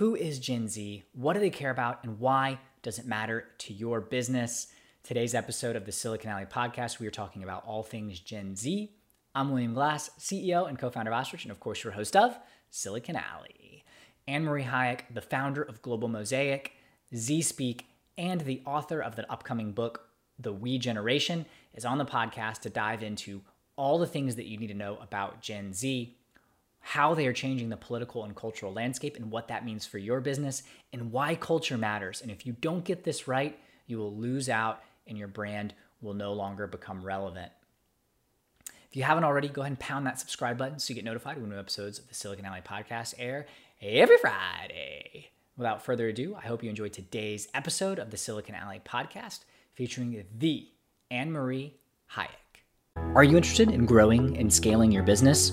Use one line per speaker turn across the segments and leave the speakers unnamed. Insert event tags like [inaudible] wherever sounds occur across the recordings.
Who is Gen Z? What do they care about? And why does it matter to your business? Today's episode of the Silicon Alley podcast, we are talking about all things Gen Z. I'm William Glass, CEO and co founder of Ostrich, and of course, your host of Silicon Alley. Anne Marie Hayek, the founder of Global Mosaic, Z Speak, and the author of the upcoming book, The We Generation, is on the podcast to dive into all the things that you need to know about Gen Z how they are changing the political and cultural landscape and what that means for your business and why culture matters. And if you don't get this right, you will lose out and your brand will no longer become relevant. If you haven't already, go ahead and pound that subscribe button so you get notified when new episodes of the Silicon Alley podcast air every Friday. Without further ado, I hope you enjoyed today's episode of the Silicon Alley podcast featuring the Anne Marie Hayek. Are you interested in growing and scaling your business?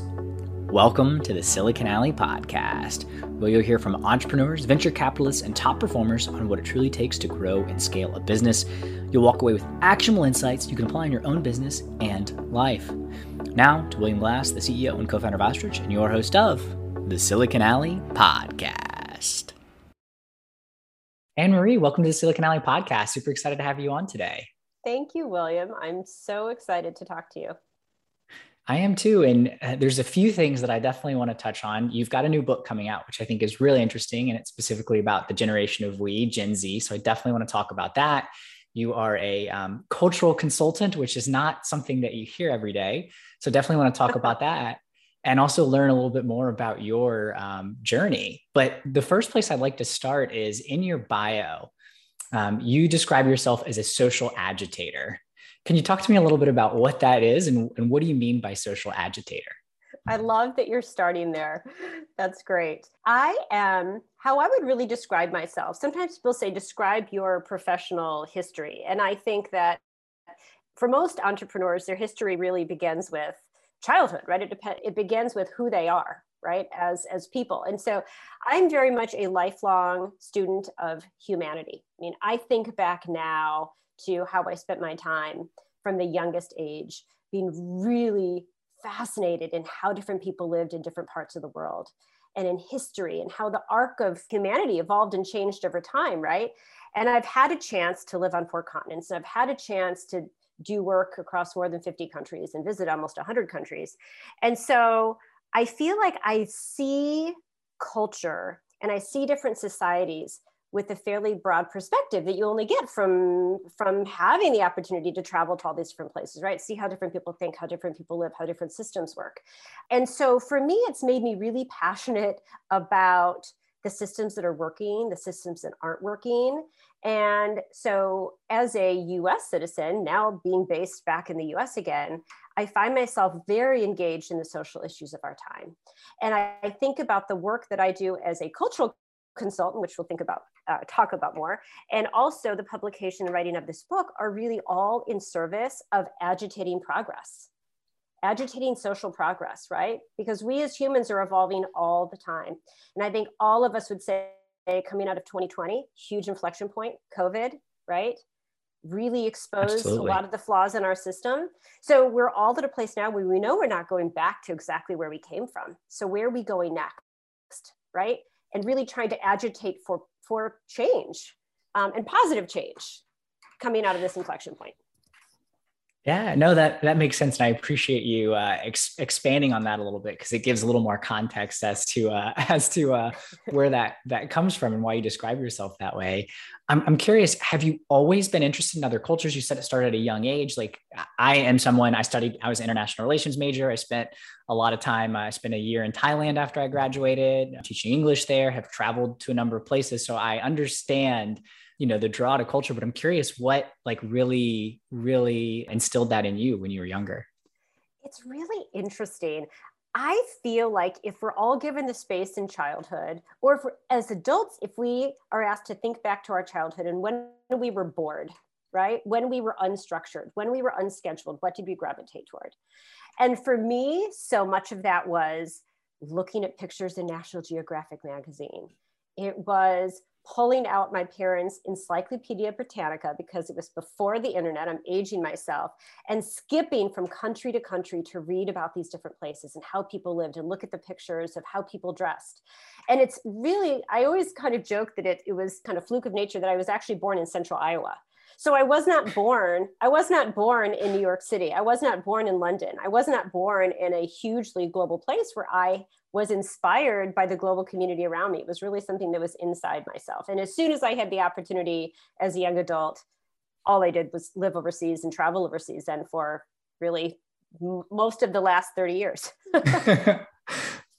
Welcome to the Silicon Alley Podcast, where you'll hear from entrepreneurs, venture capitalists, and top performers on what it truly takes to grow and scale a business. You'll walk away with actionable insights you can apply in your own business and life. Now, to William Glass, the CEO and co founder of Ostrich, and your host of the Silicon Alley Podcast. Anne Marie, welcome to the Silicon Alley Podcast. Super excited to have you on today.
Thank you, William. I'm so excited to talk to you.
I am too. And uh, there's a few things that I definitely want to touch on. You've got a new book coming out, which I think is really interesting. And it's specifically about the generation of we, Gen Z. So I definitely want to talk about that. You are a um, cultural consultant, which is not something that you hear every day. So definitely want to talk about [laughs] that and also learn a little bit more about your um, journey. But the first place I'd like to start is in your bio. Um, you describe yourself as a social agitator. Can you talk to me a little bit about what that is and, and what do you mean by social agitator?
I love that you're starting there. That's great. I am how I would really describe myself. Sometimes people say, describe your professional history. And I think that for most entrepreneurs, their history really begins with childhood, right? It, depends. it begins with who they are, right? As, as people. And so I'm very much a lifelong student of humanity. I mean, I think back now to how I spent my time from the youngest age, being really fascinated in how different people lived in different parts of the world and in history and how the arc of humanity evolved and changed over time, right? And I've had a chance to live on four continents, and I've had a chance to do work across more than 50 countries and visit almost 100 countries. And so I feel like I see culture and I see different societies with a fairly broad perspective that you only get from from having the opportunity to travel to all these different places right? See how different people think how different people live how different systems work. And so for me it's made me really passionate about the systems that are working the systems that aren't working. And so as a us citizen now being based back in the us again I find myself very engaged in the social issues of our time. And I, I, think about the work that I do as a cultural consultant, which we'll think about, uh, talk about more, and also the publication and writing of this book are really all in service of agitating progress, agitating social progress, right? Because we as humans are evolving all the time. And I think all of us would say coming out of 2020, huge inflection point, COVID, right? really exposed Absolutely. a lot of the flaws in our system. So we're all at a place now where we know we're not going back to exactly where we came from. So where are we going next? Right and really trying to agitate for for change um, and positive change coming out of this inflection point.
Yeah, no, that that makes sense, and I appreciate you uh, ex- expanding on that a little bit because it gives a little more context as to uh, [laughs] as to uh, where that that comes from and why you describe yourself that way. I'm I'm curious. Have you always been interested in other cultures? You said it started at a young age. Like I am someone. I studied. I was an international relations major. I spent a lot of time. I spent a year in Thailand after I graduated, teaching English there. Have traveled to a number of places, so I understand you know the draw to culture but i'm curious what like really really instilled that in you when you were younger
it's really interesting I feel like if we're all given the space in childhood, or if as adults, if we are asked to think back to our childhood and when we were bored, right? When we were unstructured, when we were unscheduled, what did we gravitate toward? And for me, so much of that was looking at pictures in National Geographic magazine it was pulling out my parents' Encyclopedia Britannica because it was before the internet. I'm aging myself and skipping from country to country to read about these different places and how people lived and look at the pictures of how people dressed. And it's really, I always kind of joke that it, it was kind of fluke of nature that I was actually born in central Iowa. So I was not born, I was not born in New York City. I was not born in London. I was not born in a hugely global place where I was inspired by the global community around me. It was really something that was inside myself. And as soon as I had the opportunity as a young adult, all I did was live overseas and travel overseas and for really m- most of the last 30 years. [laughs] [laughs]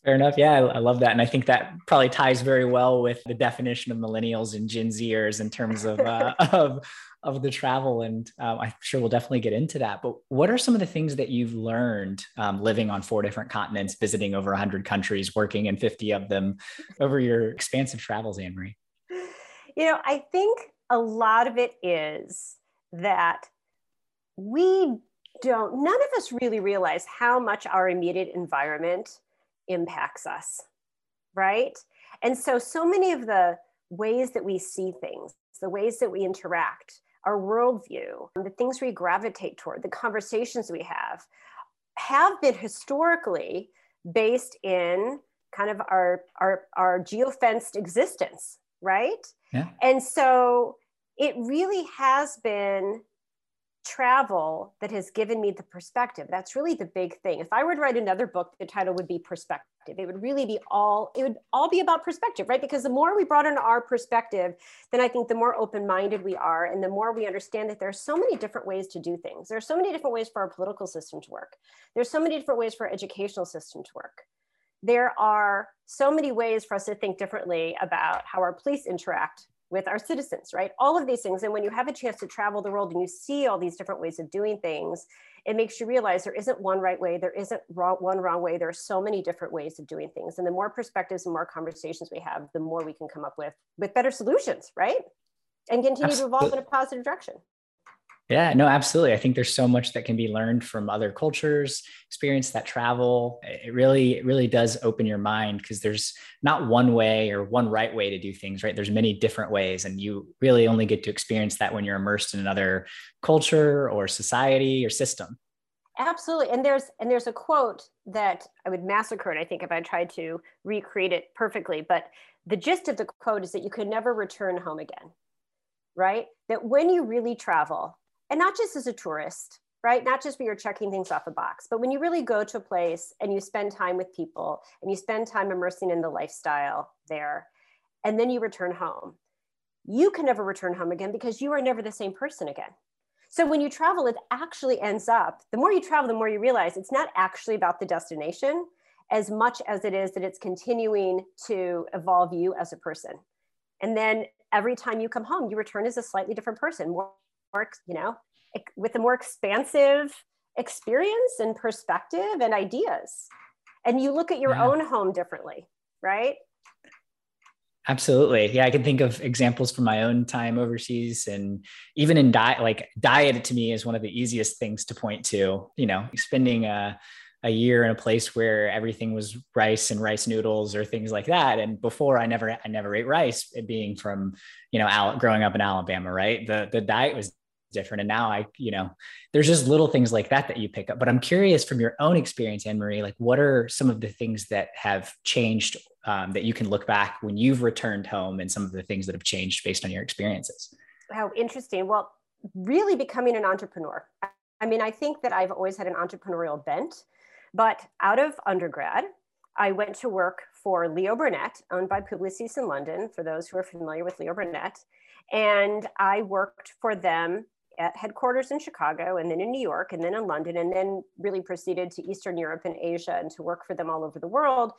Fair enough. Yeah, I, I, love that. And I think that probably ties very well with the definition of millennials and Gen Zers in terms of, uh, [laughs] [laughs] of, of the travel. And um, I'm sure we'll definitely get into that. But what are some of the things that you've learned um, living on four different continents, visiting over 100 countries, working in 50 of them over your expansive travels, Anne Marie?
You know, I think a lot of it is that we don't, none of us really realize how much our immediate environment impacts us, right? And so, so many of the ways that we see things, the ways that we interact, our worldview, the things we gravitate toward, the conversations we have, have been historically based in kind of our our our geofenced existence, right?
Yeah.
And so it really has been travel that has given me the perspective. That's really the big thing. If I were to write another book, the title would be perspective. It would really be all, it would all be about perspective, right? Because the more we in our perspective, then I think the more open-minded we are and the more we understand that there are so many different ways to do things. There are so many different ways for our political system to work. There's so many different ways for our educational system to work. There are so many ways for us to think differently about how our police interact with our citizens, right? All of these things. And when you have a chance to travel the world and you see all these different ways of doing things, it makes you realize there isn't one right way, there isn't wrong, one wrong way. There are so many different ways of doing things. And the more perspectives and more conversations we have, the more we can come up with with better solutions, right? And continue Absolutely. to evolve in a positive direction.
Yeah, no, absolutely. I think there's so much that can be learned from other cultures, experience that travel. It really, it really does open your mind because there's not one way or one right way to do things, right? There's many different ways, and you really only get to experience that when you're immersed in another culture or society or system.
Absolutely. And there's and there's a quote that I would massacre it, I think, if I tried to recreate it perfectly. But the gist of the quote is that you can never return home again. Right? That when you really travel, and not just as a tourist, right? Not just when you're checking things off a box, but when you really go to a place and you spend time with people and you spend time immersing in the lifestyle there, and then you return home, you can never return home again because you are never the same person again. So when you travel, it actually ends up, the more you travel, the more you realize it's not actually about the destination as much as it is that it's continuing to evolve you as a person. And then every time you come home, you return as a slightly different person, more more, you know, with a more expansive experience and perspective and ideas. And you look at your yeah. own home differently, right?
Absolutely. Yeah, I can think of examples from my own time overseas and even in diet, like diet to me is one of the easiest things to point to, you know, spending a, a year in a place where everything was rice and rice noodles or things like that. And before I never, I never ate rice being from, you know, growing up in Alabama, right. The, the diet was different. And now I, you know, there's just little things like that that you pick up. But I'm curious from your own experience, Anne Marie, like what are some of the things that have changed um, that you can look back when you've returned home and some of the things that have changed based on your experiences?
How interesting. Well, really becoming an entrepreneur. I mean, I think that I've always had an entrepreneurial bent, but out of undergrad, I went to work for Leo Burnett, owned by Publicis in London, for those who are familiar with Leo Burnett. And I worked for them at headquarters in Chicago and then in New York and then in London and then really proceeded to Eastern Europe and Asia and to work for them all over the world.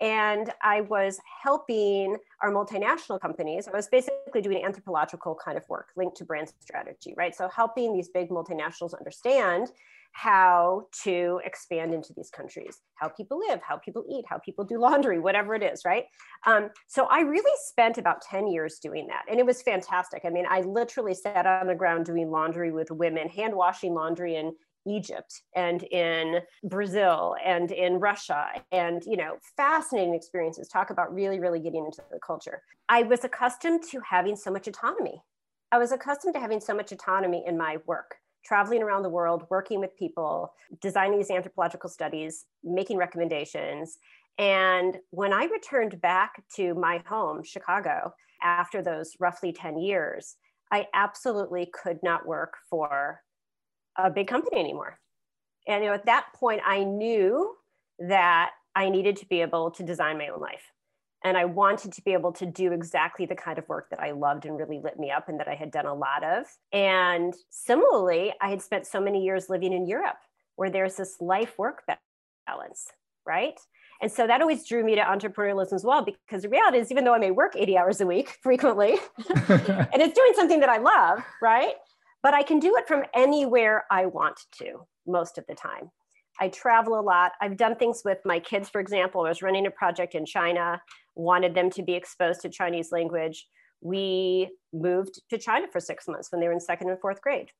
And I was helping our multinational companies. I was basically doing anthropological kind of work linked to brand strategy, right? So helping these big multinationals understand how to expand into these countries, how people live, how people eat, how people do laundry, whatever it is, right? Um, so I really spent about 10 years doing that. And it was fantastic. I mean, I literally sat on the ground doing laundry with women, hand washing laundry in, Egypt and in Brazil and in Russia and you know fascinating experiences talk about really really getting into the culture. I was accustomed to having so much autonomy. I was accustomed to having so much autonomy in my work traveling around the world, working with people, designing these anthropological studies, making recommendations. And when I returned back to my home, Chicago, after those roughly 10 years, I absolutely could not work for a big company anymore. And you know, at that point, I knew that I needed to be able to design my own life. And I wanted to be able to do exactly the kind of work that I loved and really lit me up and that I had done a lot of. And similarly, I had spent so many years living in Europe where there's this life work balance, right? And so that always drew me to entrepreneurialism as well, because the reality is, even though I may work 80 hours a week [laughs] frequently, [laughs] and it's doing something that I love, right? But I can do it from anywhere I want to most of the time. I travel a lot. I've done things with my kids, for example. I was running a project in China, wanted them to be exposed to Chinese language. We moved to China for six months when they were in second and fourth grade.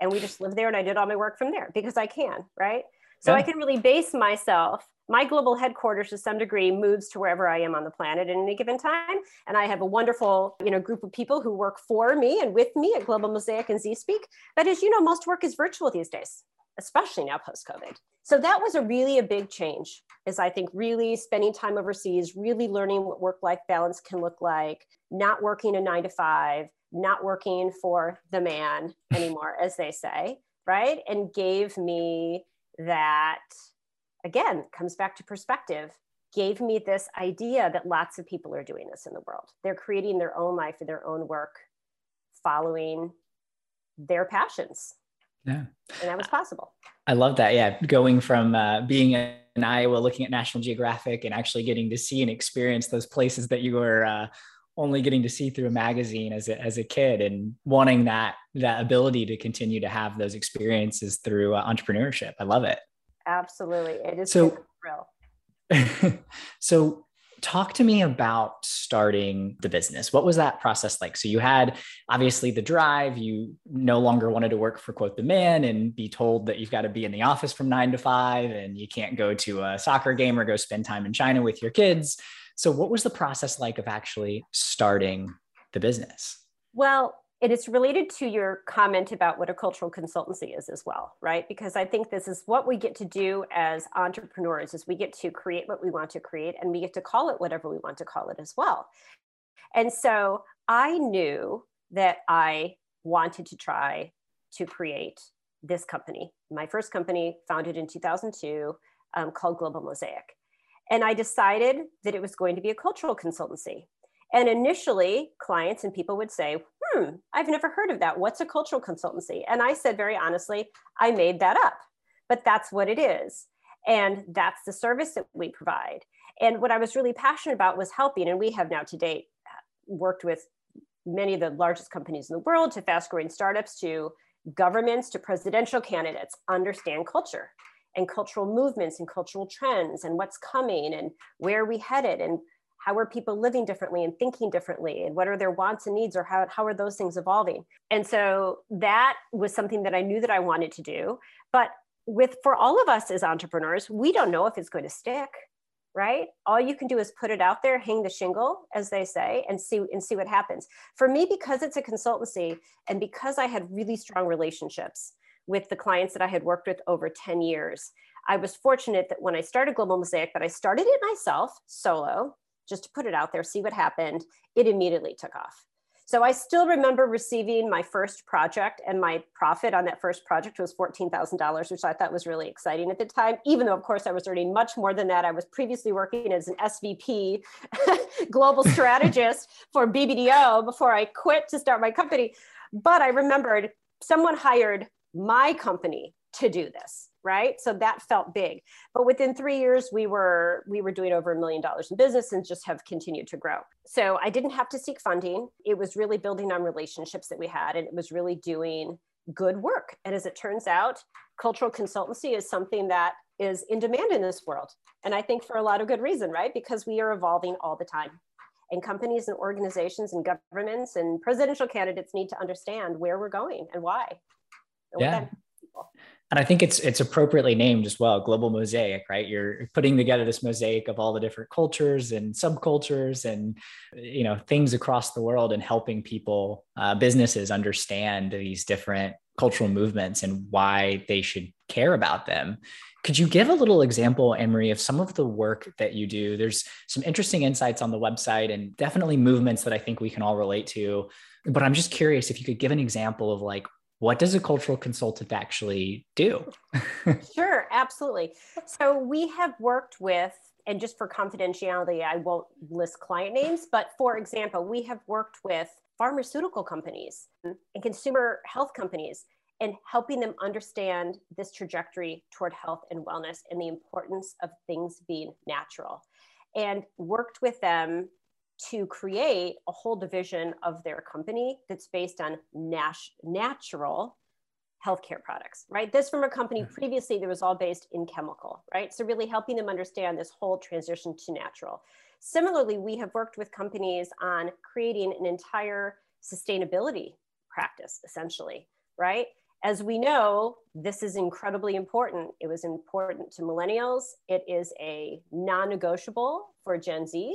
And we just lived there and I did all my work from there because I can, right? So yeah. I can really base myself my global headquarters to some degree moves to wherever I am on the planet at any given time. And I have a wonderful, you know, group of people who work for me and with me at Global Mosaic and ZSpeak. But as you know, most work is virtual these days, especially now post-COVID. So that was a really a big change is I think really spending time overseas, really learning what work-life balance can look like, not working a nine to five, not working for the man [laughs] anymore, as they say, right? And gave me that again, comes back to perspective, gave me this idea that lots of people are doing this in the world. They're creating their own life and their own work, following their passions.
Yeah.
And that was possible.
I love that. Yeah. Going from uh, being in Iowa, looking at National Geographic and actually getting to see and experience those places that you were uh, only getting to see through a magazine as a, as a kid and wanting that, that ability to continue to have those experiences through uh, entrepreneurship. I love it.
Absolutely. It is so
thrill. [laughs] so talk to me about starting the business. What was that process like? So you had obviously the drive, you no longer wanted to work for quote the man and be told that you've got to be in the office from 9 to 5 and you can't go to a soccer game or go spend time in China with your kids. So what was the process like of actually starting the business?
Well, it is related to your comment about what a cultural consultancy is as well right? Because i think this is what we get to do as entrepreneurs is we get to create what we want to create and we get to call it whatever we want to call it as well. And so i knew that i wanted to try to create this company. My first company founded in 2002 um, called global mosaic. And i decided that it was going to be a cultural consultancy. And initially, clients and people would say, Hmm, I've never heard of that. What's a cultural consultancy? And I said, very honestly, I made that up, but that's what it is. And that's the service that we provide. And what I was really passionate about was helping, and we have now to date worked with many of the largest companies in the world to fast growing startups to governments to presidential candidates understand culture and cultural movements and cultural trends and what's coming and where we headed and how are people living differently and thinking differently? And what are their wants and needs or how, how are those things evolving? And so that was something that i knew that i wanted to do. But with for all of us as entrepreneurs we don't know if it's going to stick right? All you can do is put it out there hang the shingle as they say and see and see what happens. For me because it's a consultancy and because i had really strong relationships with the clients that i had worked with over 10 years i was fortunate that when i started global mosaic that i started it myself solo just to put it out there, see what happened, it immediately took off. So I still remember receiving my first project, and my profit on that first project was $14,000, which I thought was really exciting at the time, even though, of course, I was earning much more than that. I was previously working as an SVP, [laughs] global strategist [laughs] for BBDO before I quit to start my company. But I remembered someone hired my company to do this right? So that felt big. But within three years we were we were doing over a million dollars in business and just have continued to grow. So i didn't have to seek funding. It was really building on relationships that we had and it was really doing good work. And as it turns out cultural consultancy is something that is in demand in this world. And i think for a lot of good reason right? Because we are evolving all the time. And companies and organizations and governments and presidential candidates need to understand where we're going and why.
And yeah and I think it's it's appropriately named as well, global mosaic, right? You're putting together this mosaic of all the different cultures and subcultures and you know things across the world, and helping people, uh, businesses understand these different cultural movements and why they should care about them. Could you give a little example, Marie, of some of the work that you do? There's some interesting insights on the website and definitely movements that I think we can all relate to. But I'm just curious if you could give an example of like what does a cultural consultant actually do? [laughs]
sure, absolutely. So we have worked with, and just for confidentiality, I won't list client names, but for example, we have worked with pharmaceutical companies and consumer health companies and helping them understand this trajectory toward health and wellness and the importance of things being natural and worked with them to create a whole division of their company that's based on nat- natural healthcare products, right? This from a company mm-hmm. previously that was all based in chemical, right? So really helping them understand this whole transition to natural. Similarly, we have worked with companies on creating an entire sustainability practice, essentially, right? As we know, this is incredibly important. It was important to millennials. It is a non negotiable for Gen Zs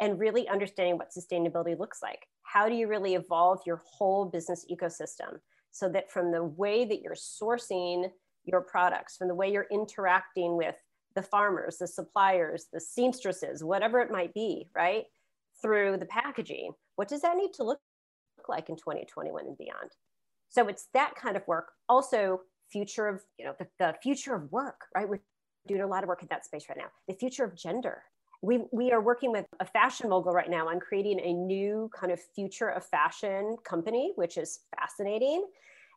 and really understanding what sustainability looks like. How do you really evolve your whole business ecosystem so that from the way that you're sourcing your products, from the way you're interacting with the farmers, the suppliers, the seamstresses, whatever it might be, right? Through the packaging, what does that need to look like in 2021 and beyond? So it's that kind of work. Also, future of, you know, the, the future of work, right? We're doing a lot of work in that space right now. The future of gender, we, we are working with a fashion mogul right now on creating a new kind of future of fashion company, which is fascinating.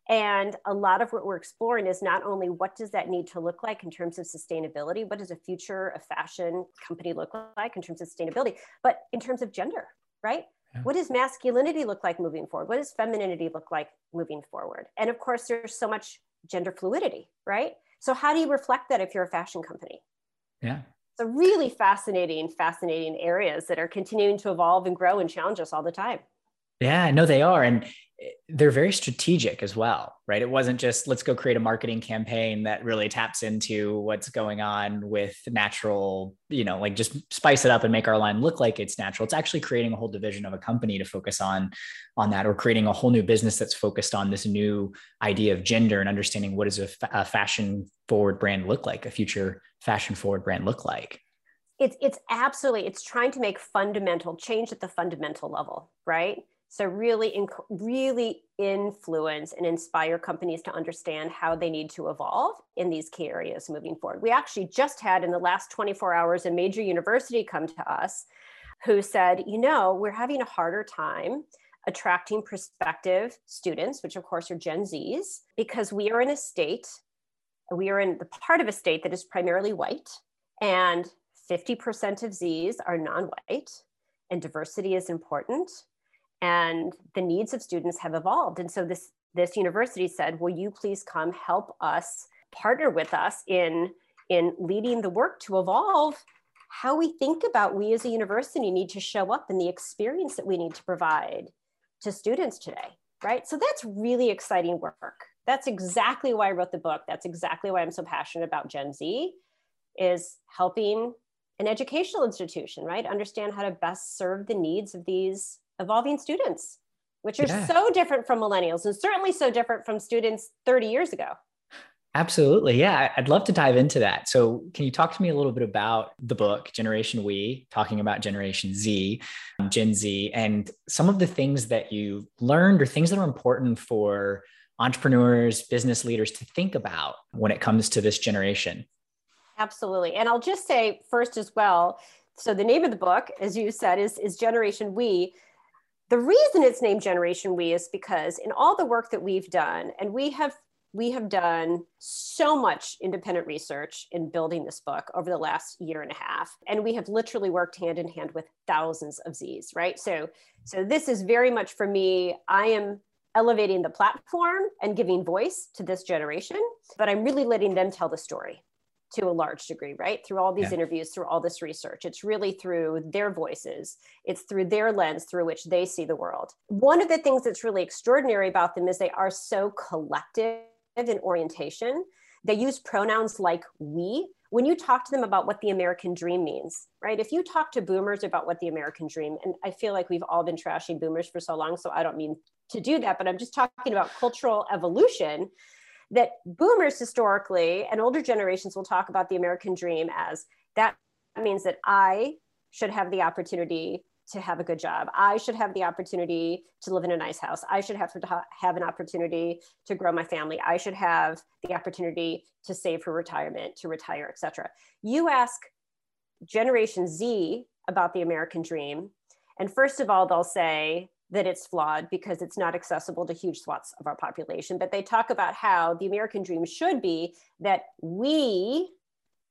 And a lot of what we're exploring is not only what does that need to look like in terms of sustainability, what does a future of fashion company look like in terms of sustainability, but in terms of gender, right? Yeah. What does masculinity look like moving forward? What does femininity look like moving forward? And of course, there's so much gender fluidity, right? So, how do you reflect that if you're a fashion company?
Yeah
so really fascinating, fascinating areas that are continuing to evolve and grow and challenge us all the time.
Yeah, no, they are. And eh, they're very strategic as well, right? It wasn't just let's go create a marketing campaign that really taps into what's going on with natural, you know, like just spice it up and make our line look like it's natural. It's actually creating a whole division of a company to focus on on that or creating a whole new business that's focused on this new idea of gender and understanding what does a, a fashion forward brand look like, a future fashion forward brand look like?
It's it's absolutely it's trying to make fundamental change at the fundamental level, right? So really, inc- really influence and inspire companies to understand how they need to evolve in these key areas moving forward. We actually just had in the last 24 hours a major university come to us who said, you know, we're having a harder time attracting prospective students, which of course are Gen Zs, because we are in a state we are in the part of a state that is primarily white, and 50% of Zs are non white, and diversity is important. And the needs of students have evolved. And so this, this university said, Will you please come help us partner with us in, in leading the work to evolve how we think about we as a university need to show up and the experience that we need to provide to students today? Right. So that's really exciting work that's exactly why I wrote the book. That's exactly why I'm so passionate about Gen Z is helping an educational institution, right? Understand how to best serve the needs of these evolving students, which are yeah. so different from millennials and certainly so different from students 30 years ago.
Absolutely. Yeah, I'd love to dive into that. So, can you talk to me a little bit about the book, Generation We, talking about Generation Z, um, Gen Z, and some of the things that you learned or things that are important for entrepreneurs, business leaders to think about when it comes to this generation?
Absolutely. And I'll just say first as well so the name of the book, as you said, is, is Generation We. The reason it's named Generation We is because in all the work that we've done, and we have we have done so much independent research in building this book over the last year and a half and we have literally worked hand in hand with thousands of z's right so so this is very much for me i am elevating the platform and giving voice to this generation, but I'm really letting them tell the story to a large degree, right? Through all these yeah. interviews, through all this research. It's really through their voices, it's through their lens through which they see the world. One of the things that's really extraordinary about them is they are so collective in orientation. They use pronouns like we. When you talk to them about what the American dream means, right? If you talk to boomers about what the American dream, and I feel like we've all been trashing boomers for so long, so I don't mean to do that, but I'm just talking about cultural evolution that boomers historically and older generations will talk about the American dream as that means that I should have the opportunity to have a good job. I should have the opportunity to live in a nice house. I should have to have an opportunity to grow my family. I should have the opportunity to save for retirement, to retire, etc. You ask Generation Z about the American dream, and first of all, they'll say that it's flawed because it's not accessible to huge swaths of our population. But they talk about how the American dream should be that we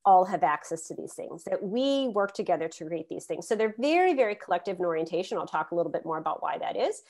all have access to these things, that we work together to create these things. So they're very, very collective in orientation. I'll talk a little bit more about why that is.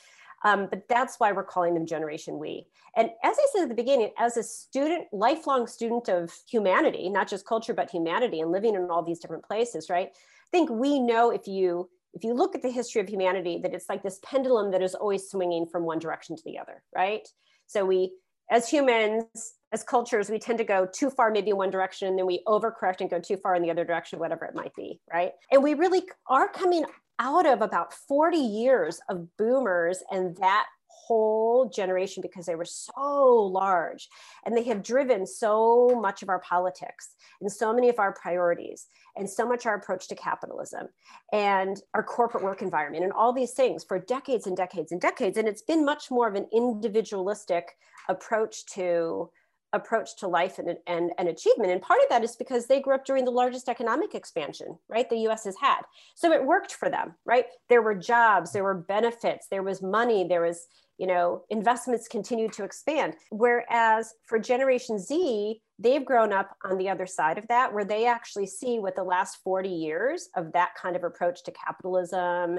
Um, but that's why we're calling them Generation We. And as I said at the beginning, as a student, lifelong student of humanity, not just culture, but humanity, and living in all these different places, right? I think we know if you if you look at the history of humanity, that it's like this pendulum that is always swinging from one direction to the other, right? So we, as humans, as cultures, we tend to go too far, maybe in one direction, and then we overcorrect and go too far in the other direction, whatever it might be, right? And we really are coming out of about 40 years of boomers and that whole generation because they were so large and they have driven so much of our politics and so many of our priorities and so much our approach to capitalism and our corporate work environment and all these things for decades and decades and decades and it's been much more of an individualistic approach to approach to life and, and, and achievement. And part of that is because they grew up during the largest economic expansion, right? The US has had. So it worked for them, right? There were jobs, there were benefits, there was money, there was, you know, investments continued to expand. Whereas for Generation Z, they've grown up on the other side of that, where they actually see what the last 40 years of that kind of approach to capitalism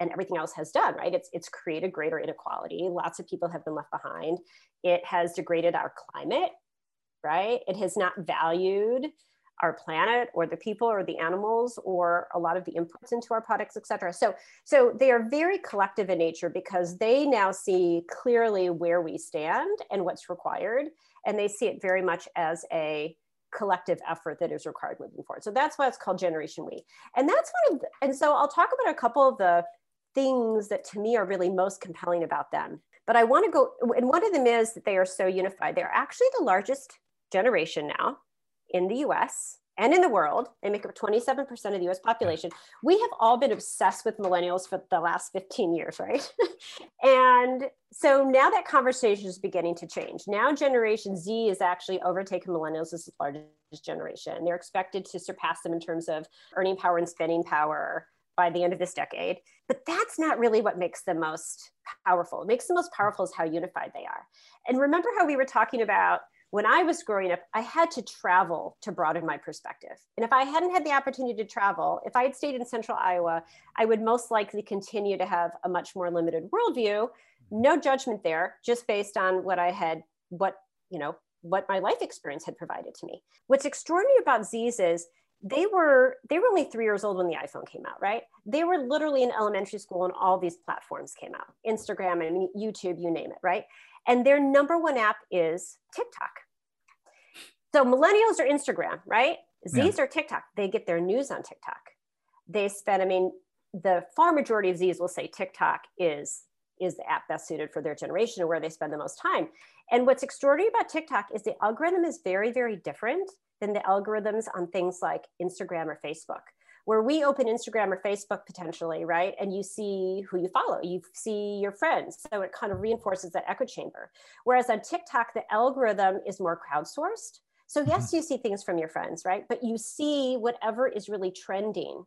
and everything else has done, right? It's, it's created greater inequality. Lots of people have been left behind. It has degraded our climate, right? It has not valued our planet or the people or the animals or a lot of the inputs into our products, et cetera. So, so they are very collective in nature because they now see clearly where we stand and what's required. And they see it very much as a collective effort that is required moving forward. So that's why it's called Generation We. And that's one of, the, and so I'll talk about a couple of the things that to me are really most compelling about them. But I want to go, and one of them is that they are so unified. They're actually the largest generation now in the US and in the world. They make up 27% of the US population. We have all been obsessed with millennials for the last 15 years, right? [laughs] and so now that conversation is beginning to change. Now, Generation Z is actually overtaking millennials as the largest generation. They're expected to surpass them in terms of earning power and spending power by the end of this decade. But that's not really what makes them most powerful. What makes them most powerful is how unified they are. And remember how we were talking about when I was growing up, I had to travel to broaden my perspective. And if I hadn't had the opportunity to travel, if I had stayed in central Iowa, I would most likely continue to have a much more limited worldview. No judgment there, just based on what I had, what, you know, what my life experience had provided to me. What's extraordinary about Z's is they were they were only three years old when the iphone came out right? They were literally in elementary school and all these platforms came out instagram and youtube you name it right? And their number one app is tiktok. So millennials are instagram right? Z's yeah. are tiktok. They get their news on tiktok. They spend i mean the far majority of z's will say tiktok is is the app best suited for their generation and where they spend the most time. And what's extraordinary about tiktok is the algorithm is very very different than the algorithms on things like Instagram or Facebook. Where we open Instagram or Facebook potentially, right? And you see who you follow, you see your friends. So it kind of reinforces that echo chamber. Whereas on TikTok, the algorithm is more crowdsourced. So, yes, mm-hmm. you see things from your friends, right? But you see whatever is really trending.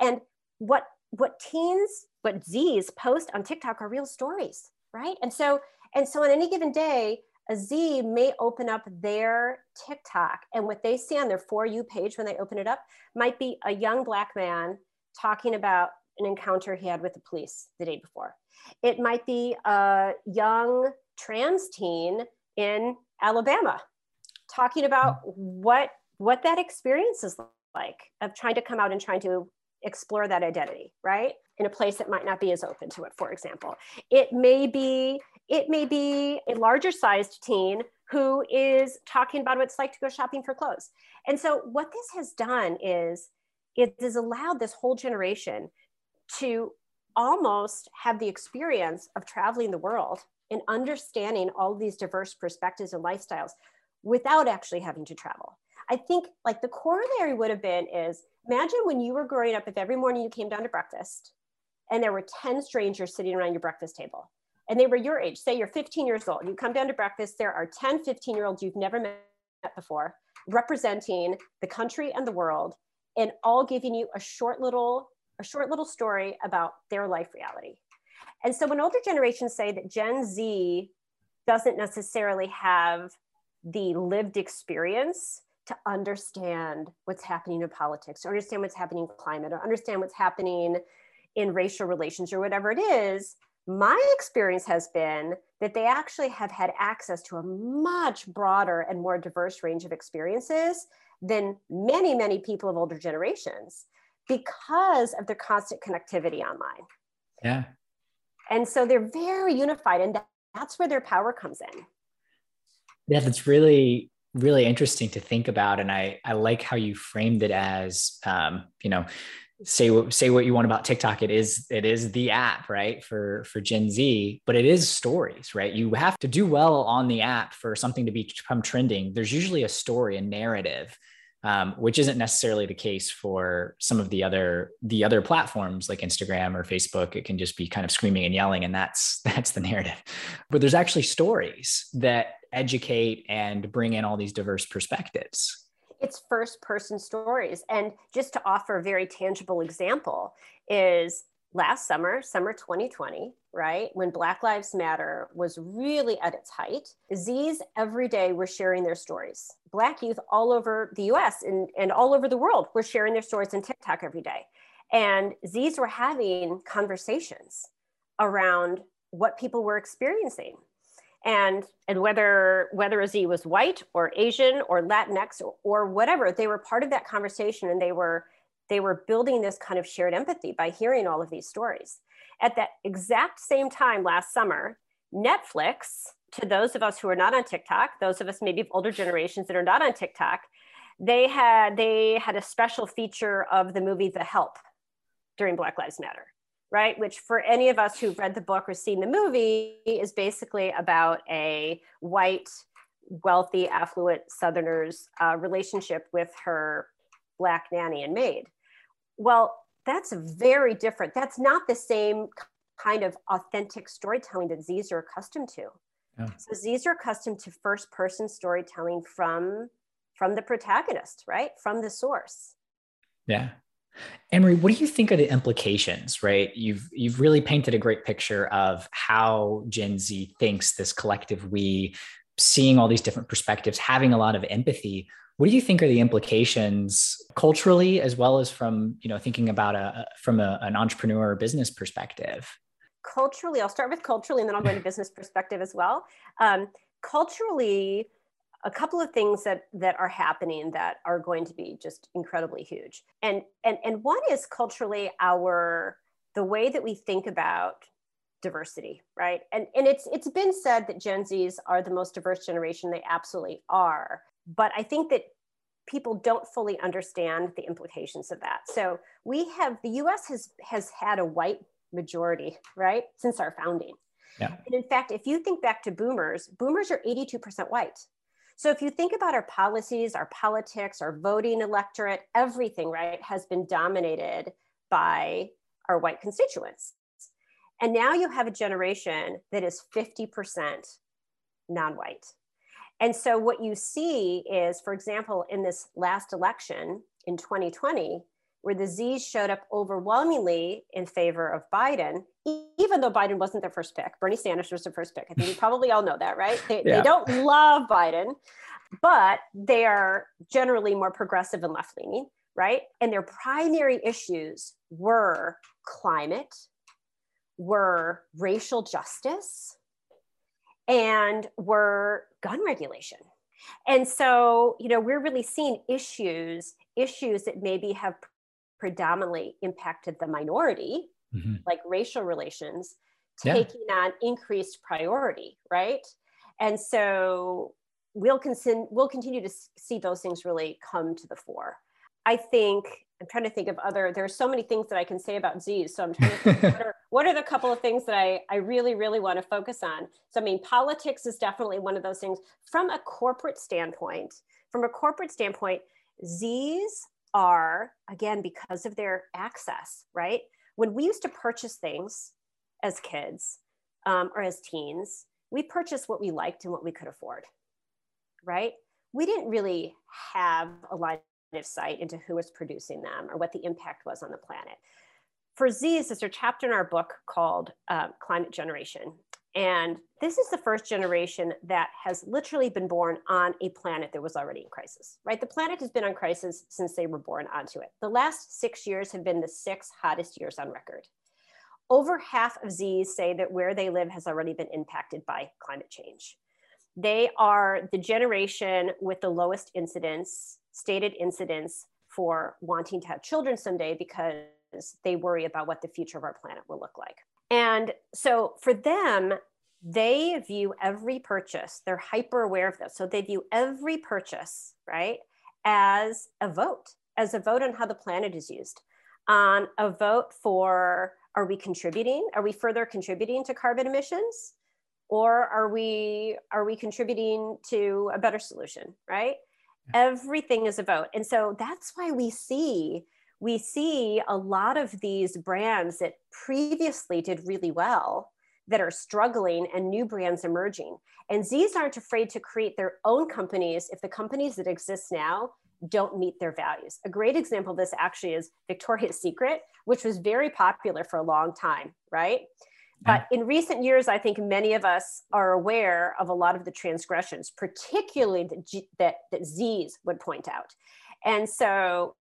And what what teens, what Z's post on TikTok are real stories, right? And so, and so on any given day, a Z may open up their TikTok and what they see on their For You page when they open it up might be a young Black man talking about an encounter he had with the police the day before. It might be a young trans teen in Alabama talking about what, what that experience is like of trying to come out and trying to explore that identity, right? In a place that might not be as open to it, for example. It may be it may be a larger sized teen who is talking about what it's like to go shopping for clothes. And so, what this has done is it has allowed this whole generation to almost have the experience of traveling the world and understanding all these diverse perspectives and lifestyles without actually having to travel. I think like the corollary would have been is imagine when you were growing up, if every morning you came down to breakfast and there were 10 strangers sitting around your breakfast table and they were your age, say you're 15 years old, you come down to breakfast, there are 10 15 year olds you've never met before representing the country and the world and all giving you a short little a short little story about their life reality. And so when older generations say that Gen Z doesn't necessarily have the lived experience to understand what's happening in politics, or understand what's happening in climate, or understand what's happening in racial relations, or whatever it is, my experience has been that they actually have had access to a much broader and more diverse range of experiences than many, many people of older generations because of their constant connectivity online.
Yeah.
And so they're very unified, and that's where their power comes in.
Yeah, that's really really interesting to think about and i i like how you framed it as um, you know say what say what you want about TikTok. It is it is the app, right? For for Gen Z, but it is stories, right? You have to do well on the app for something to become trending. There's usually a story, a narrative, um, which isn't necessarily the case for some of the other the other platforms like Instagram or Facebook. It can just be kind of screaming and yelling, and that's [laughs] that's the narrative. But there's actually stories that educate and bring in all these diverse perspectives
it's first person stories. And just to offer a very tangible example is last summer, summer 2020, right? When Black Lives Matter was really at its height, Z's every day were sharing their stories. Black youth all over the US and, and all over the world were sharing their stories on TikTok every day. And Z's were having conversations around what people were experiencing and and whether whether Z was white or Asian or Latinx or, or whatever, they were part of that conversation and they were they were building this kind of shared empathy by hearing all of these stories. At that exact same time last summer, Netflix, to those of us who are not on TikTok, those of us maybe of older generations that are not on TikTok, they had they had a special feature of the movie The Help during Black Lives Matter right? Which, for any of us who've read the book or seen the movie, is basically about a white, wealthy, affluent Southerner's uh, relationship with her black nanny and maid. Well, that's very different. That's not the same kind of authentic storytelling that Z's are accustomed to. Yeah. So Z's are accustomed to first person storytelling from from the protagonist, right? From the source.
Yeah. Anne Marie, what do you think are the implications, right? You've you've really painted a great picture of how Gen Z thinks this collective we, seeing all these different perspectives, having a lot of empathy. What do you think are the implications culturally as well as from, you know, thinking about a from a, an entrepreneur or business perspective?
Culturally, I'll start with culturally and then I'll go into [laughs] business perspective as well. Um, culturally, a couple of things that that are happening that are going to be just incredibly huge. And and and one is culturally our the way that we think about diversity right? And and it's it's been said that gen z's are the most diverse generation. They absolutely are. But i think that people don't fully understand the implications of that. So we have the us has has had a white majority right since our founding. Yeah. and in fact if you think back to boomers boomers are 82% white so if you think about our policies, our politics, our voting electorate, everything, right, has been dominated by our white constituents. And now you have a generation that is 50% non white. And so what you see is, for example, in this last election in 2020, where the Z's showed up overwhelmingly in favor of Biden, even though Biden wasn't their first pick. Bernie Sanders was their first pick. I think you [laughs] probably all know that, right? They, yeah. they don't love Biden, but they are generally more progressive and left leaning, right? And their primary issues were climate, were racial justice, and were gun regulation. And so, you know, we're really seeing issues, issues that maybe have predominantly impacted the minority, mm-hmm. like racial relations, taking yeah. on increased priority, right? And so we'll, con- we'll continue to see those things really come to the fore. I think I'm trying to think of other, there are so many things that I can say about Z's. So I'm trying to think [laughs] what, are, what are the couple of things that I, I really, really want to focus on? So, I mean, politics is definitely one of those things. From a corporate standpoint, from a corporate standpoint, Z's are, again, because of their access, right? When we used to purchase things as kids um, or as teens, we purchased what we liked and what we could afford, right? We didn't really have a line of sight into who was producing them or what the impact was on the planet. For Z's, there's a chapter in our book called uh, Climate Generation. And this is the first generation that has literally been born on a planet that was already in crisis, right? The planet has been on crisis since they were born onto it. The last six years have been the six hottest years on record. Over half of Z's say that where they live has already been impacted by climate change. They are the generation with the lowest incidence, stated incidence for wanting to have children someday because they worry about what the future of our planet will look like. And so for them, they view every purchase, they're hyper aware of this. So they view every purchase, right, as a vote, as a vote on how the planet is used, on a vote for are we contributing? Are we further contributing to carbon emissions? or are we are we contributing to a better solution right everything is a vote and so that's why we see we see a lot of these brands that previously did really well that are struggling and new brands emerging. And z's aren't afraid to create their own companies if the companies that exist now don't meet their values. A great example of this actually is victoria's secret which was very popular for a long time right? But in recent years, I think many of us are aware of a lot of the transgressions, particularly that, G, that, that Z's would point out. And so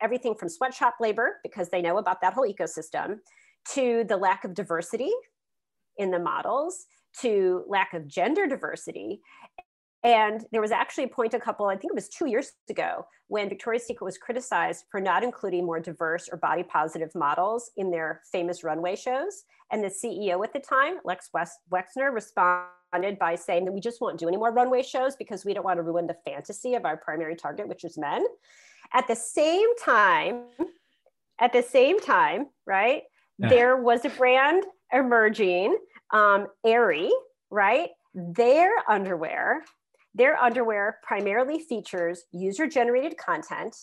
everything from sweatshop labor, because they know about that whole ecosystem, to the lack of diversity in the models, to lack of gender diversity. And there was actually a point a couple, I think it was two years ago, when Victoria's Secret was criticized for not including more diverse or body positive models in their famous runway shows. And the CEO at the time, Lex West- Wexner, responded by saying that we just won't do any more runway shows because we don't want to ruin the fantasy of our primary target, which is men. At the same time, at the same time, right, yeah. there was a brand emerging, um, Aerie, right? Their underwear their underwear primarily features user generated content,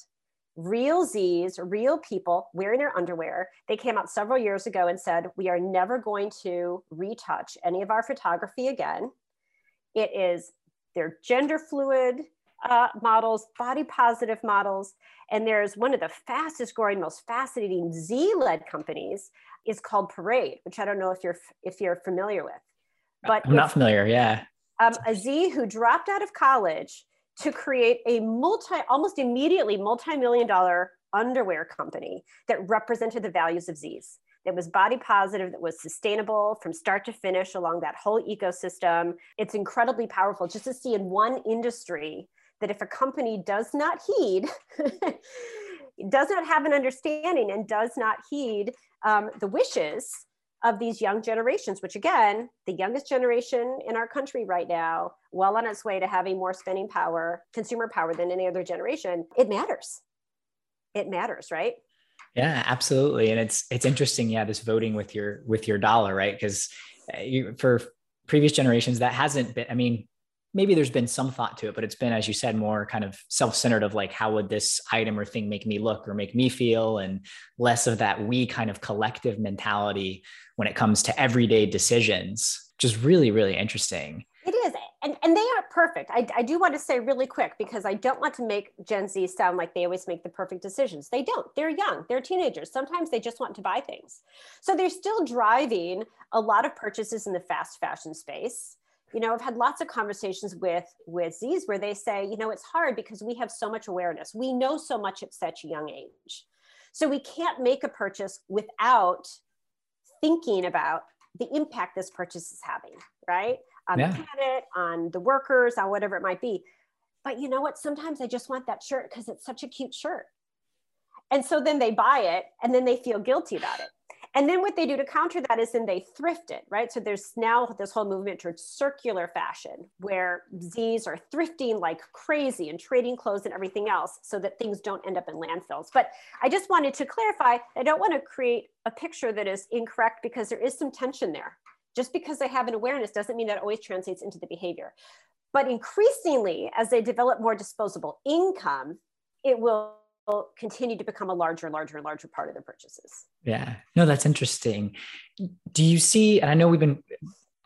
real Z's, real people wearing their underwear. They came out several years ago and said, We are never going to retouch any of our photography again. It is their gender fluid uh, models, body positive models. And there's one of the fastest growing, most fascinating Z led companies is called Parade, which I don't know if you're if you're familiar with.
But I'm not familiar. Yeah
um, a Z who dropped out of college to create a multi, almost immediately multi-million dollar underwear company that represented the values of Z's. That was body positive, that was sustainable from start to finish along that whole ecosystem. It's incredibly powerful just to see in one industry that if a company does not heed, [laughs] does not have an understanding and does not heed um, the wishes of these young generations, which again, the youngest generation in our country right now, well on its way to having more spending power, consumer power than any other generation, it matters. It matters, right?
Yeah, absolutely. And it's it's interesting, yeah, this voting with your with your dollar, right? Because uh, for previous generations, that hasn't been. I mean, maybe there's been some thought to it, but it's been, as you said, more kind of self-centered of like, how would this item or thing make me look or make me feel, and less of that we kind of collective mentality when it comes to everyday decisions, which is really, really interesting.
It is. And, and they aren't perfect. I, I do want to say really quick because I don't want to make Gen Z sound like they always make the perfect decisions. They don't. They're young, they're teenagers. Sometimes they just want to buy things. So they're still driving a lot of purchases in the fast fashion space you know i've had lots of conversations with with z's where they say you know it's hard because we have so much awareness. We know so much at such a young age. So we can't make a purchase without thinking about the impact this purchase is having right? On yeah. the planet on the workers on whatever it might be. But you know what? Sometimes i just want that shirt because it's such a cute shirt. And so then they buy it and then they feel guilty about it And then what they do to counter that is then they thrift it, right? So there's now this whole movement towards circular fashion where Z's are thrifting like crazy and trading clothes and everything else so that things don't end up in landfills. But I just wanted to clarify, I don't want to create a picture that is incorrect because there is some tension there. Just because they have an awareness doesn't mean that always translates into the behavior. But increasingly, as they develop more disposable income, it will continue to become a larger, and larger, and larger part of their purchases.
Yeah, no, that's interesting. Do you see? And I know we've been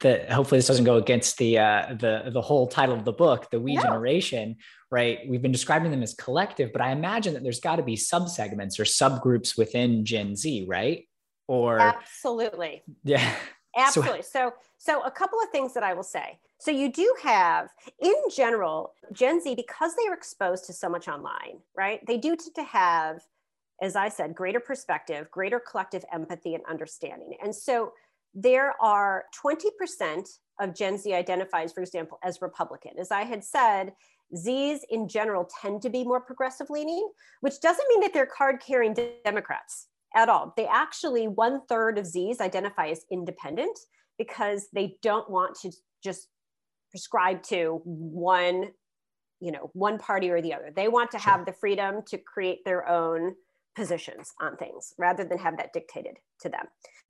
that hopefully this doesn't go against the uh, the the whole title of the book, the We no. Generation, right? We've been describing them as collective, but I imagine that there's got to be subsegments or subgroups within Gen Z, right? Or
absolutely,
yeah,
absolutely. So, so a couple of things that I will say. So you do have, in general, Gen Z, because they are exposed to so much online, right? They do tend to have, as I said, greater perspective, greater collective empathy and understanding. And so there are 20% of Gen Z identifies, for example, as Republican. As I had said, Zs in general tend to be more progressive leaning, which doesn't mean that they're card carrying Democrats at all. They actually, one third of Zs identify as independent because they don't want to just prescribe to one you know one party or the other. They want to have the freedom to create their own positions on things rather than have that dictated to them.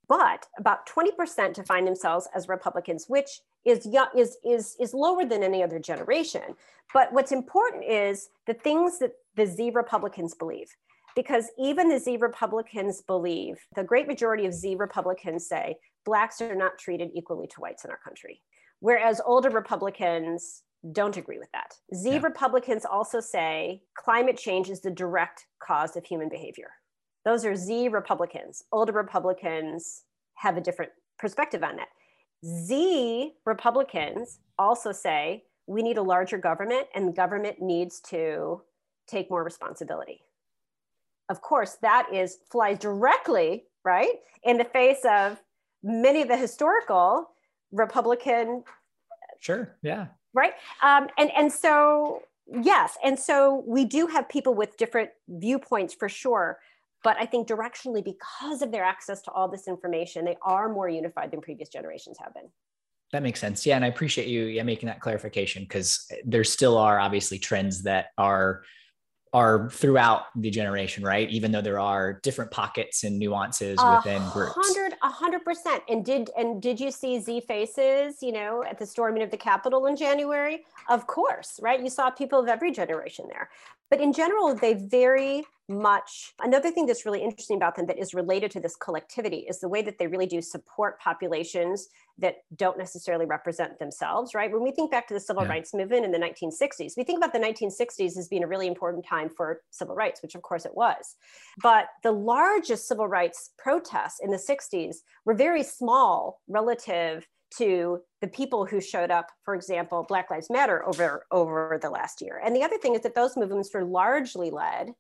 But about 20% define themselves as republicans which is young, is is is lower than any other generation. But what's important is the things that the z republicans believe because even the z republicans believe the great majority of z republicans say blacks are not treated equally to whites in our country Whereas older Republicans don't agree with that. Z yeah. Republicans also say climate change is the direct cause of human behavior. Those are Z Republicans. Older Republicans have a different perspective on that. Z Republicans also say we need a larger government and the government needs to take more responsibility. Of course, that is flies directly, right, in the face of many of the historical Republican.
Sure. Yeah.
Right. Um, and and so yes, and so we do have people with different viewpoints for sure. But I think directionally, because of their access to all this information, they are more unified than previous generations have been.
That makes sense. Yeah. And I appreciate you yeah, making that clarification because there still are obviously trends that are are throughout the generation, right? Even though there are different pockets and nuances within groups.
Hundred, a hundred percent. And did and did you see Z faces, you know, at the storming of the Capitol in January? Of course, right? You saw people of every generation there. But in general, they very much. Another thing that's really interesting about them that is related to this collectivity is the way that they really do support populations that don't necessarily represent themselves, right? When we think back to the civil yeah. rights movement in the 1960s, we think about the 1960s as being a really important time for civil rights, which of course it was. But the largest civil rights protests in the 60s were very small relative to the people who showed up, for example, Black Lives Matter over, over the last year. And the other thing is that those movements were largely led,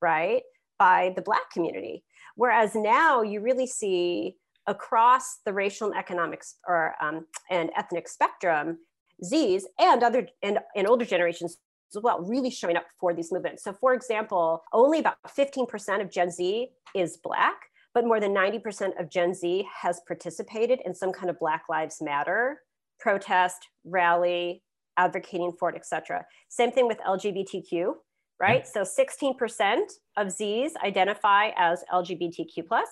right, by the Black community. Whereas now you really see across the racial and economic or um, and ethnic spectrum, Zs and other and, and older generations as well, really showing up for these movements. So, for example, only about 15% of Gen Z is Black, but more than 90% of Gen Z has participated in some kind of Black Lives Matter protest, rally, advocating for it, etc. Same thing with LGBTQ, right? So 16% of Zs identify as LGBTQ plus,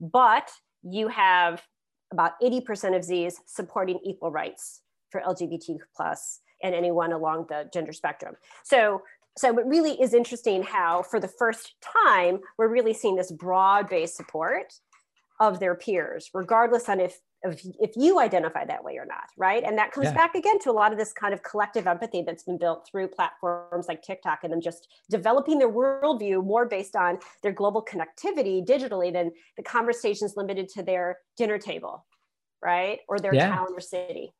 but you have about 80% of Zs supporting equal rights for LGBTQ plus and anyone along the gender spectrum. So so it really is interesting how for the first time we're really seeing this broad-based support of their peers regardless on if if, if you identify that way or not right and that comes yeah. back again to a lot of this kind of collective empathy that's been built through platforms like tiktok and them just developing their worldview more based on their global connectivity digitally than the conversations limited to their dinner table right or their yeah. town or city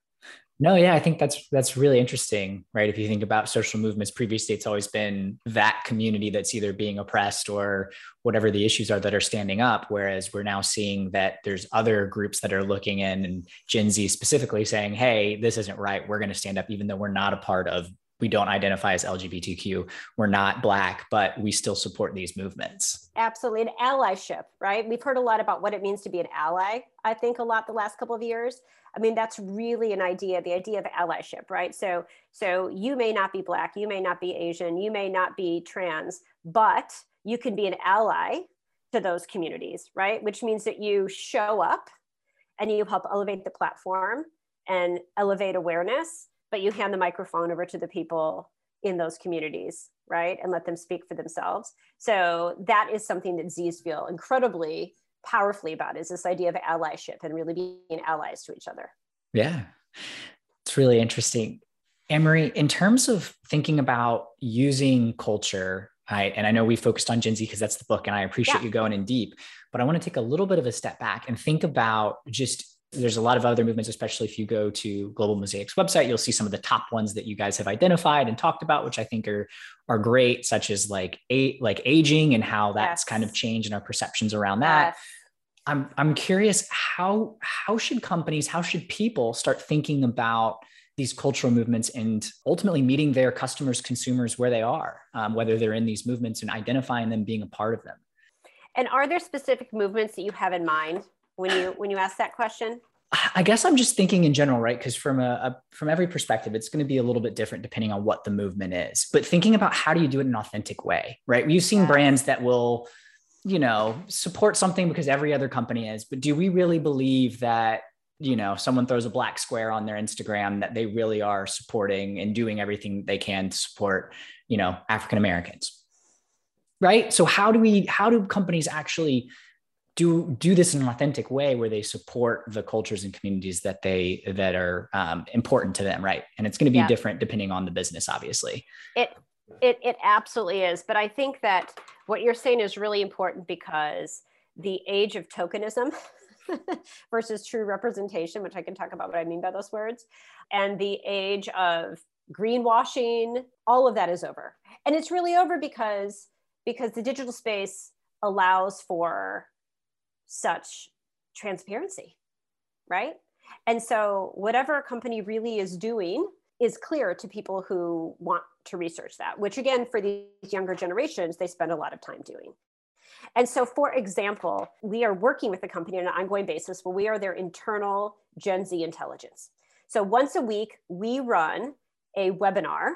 no, yeah, I think that's that's really interesting, right? If you think about social movements, previously it's always been that community that's either being oppressed or whatever the issues are that are standing up. Whereas we're now seeing that there's other groups that are looking in, and Gen Z specifically saying, "Hey, this isn't right. We're going to stand up, even though we're not a part of we don't identify as LGBTQ, we're not black, but we still support these movements.
Absolutely. An allyship, right? We've heard a lot about what it means to be an ally, I think, a lot the last couple of years. I mean, that's really an idea, the idea of allyship, right? So, so you may not be black, you may not be Asian, you may not be trans, but you can be an ally to those communities, right? Which means that you show up and you help elevate the platform and elevate awareness but you hand the microphone over to the people in those communities, right? And let them speak for themselves. So that is something that Z's feel incredibly powerfully about is this idea of allyship and really being allies to each other.
Yeah. It's really interesting. Anne-Marie, in terms of thinking about using culture, right? And I know we focused on Gen Z because that's the book, and I appreciate yeah. you going in deep. But I want to take a little bit of a step back and think about just there's a lot of other movements, especially if you go to Global Mosaic's website, you'll see some of the top ones that you guys have identified and talked about, which I think are are great, such as like a, like aging and how that's yes. kind of changed and our perceptions around that. Yes. I'm I'm curious how how should companies, how should people start thinking about these cultural movements and ultimately meeting their customers, consumers where they are, um, whether they're in these movements and identifying them, being a part of them.
And are there specific movements that you have in mind when you when you ask that question?
I guess I'm just thinking in general, right? Because from a, a, from every perspective, it's going to be a little bit different depending on what the movement is. But thinking about how do you do it in an authentic way, right? We've seen brands that will, you know, support something because every other company is. But do we really believe that you know someone throws a black square on their Instagram that they really are supporting and doing everything they can to support, you know, African Americans? Right. So how do we? How do companies actually? Do do this in an authentic way where they support the cultures and communities that they that are um, important to them right? And it's going to be yeah. different depending on the business obviously.
It it it absolutely is. But i think that what you're saying is really important because the age of tokenism [laughs] versus true representation which i can talk about what i mean by those words and the age of greenwashing all of that is over. And it's really over because because the digital space allows for such transparency, right? And so, whatever a company really is doing is clear to people who want to research that, which again, for these younger generations, they spend a lot of time doing. And so, for example, we are working with the company on an ongoing basis where we are their internal Gen Z intelligence. So, once a week, we run a webinar,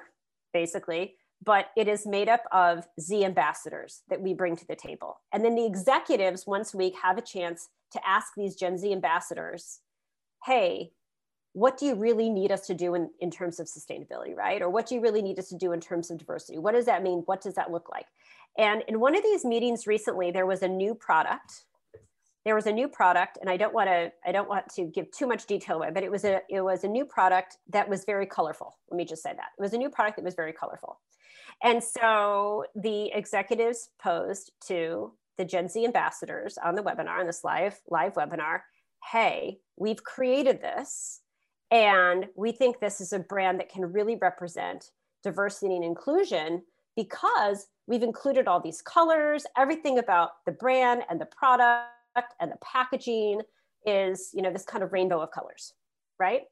basically, but it is made up of Z ambassadors that we bring to the table. And then the executives once a week have a chance to ask these Gen Z ambassadors, hey, what do you really need us to do in, in terms of sustainability, right? Or what do you really need us to do in terms of diversity? What does that mean? What does that look like? And in one of these meetings recently, there was a new product. There was a new product, and I don't want to I don't want to give too much detail away, but it was a it was a new product that was very colorful. Let me just say that. It was a new product that was very colorful. And so the executives posed to the Gen Z ambassadors on the webinar, on this live, live webinar, hey, we've created this and we think this is a brand that can really represent diversity and inclusion because we've included all these colors, everything about the brand and the product and the packaging is, you know, this kind of rainbow of colors, right?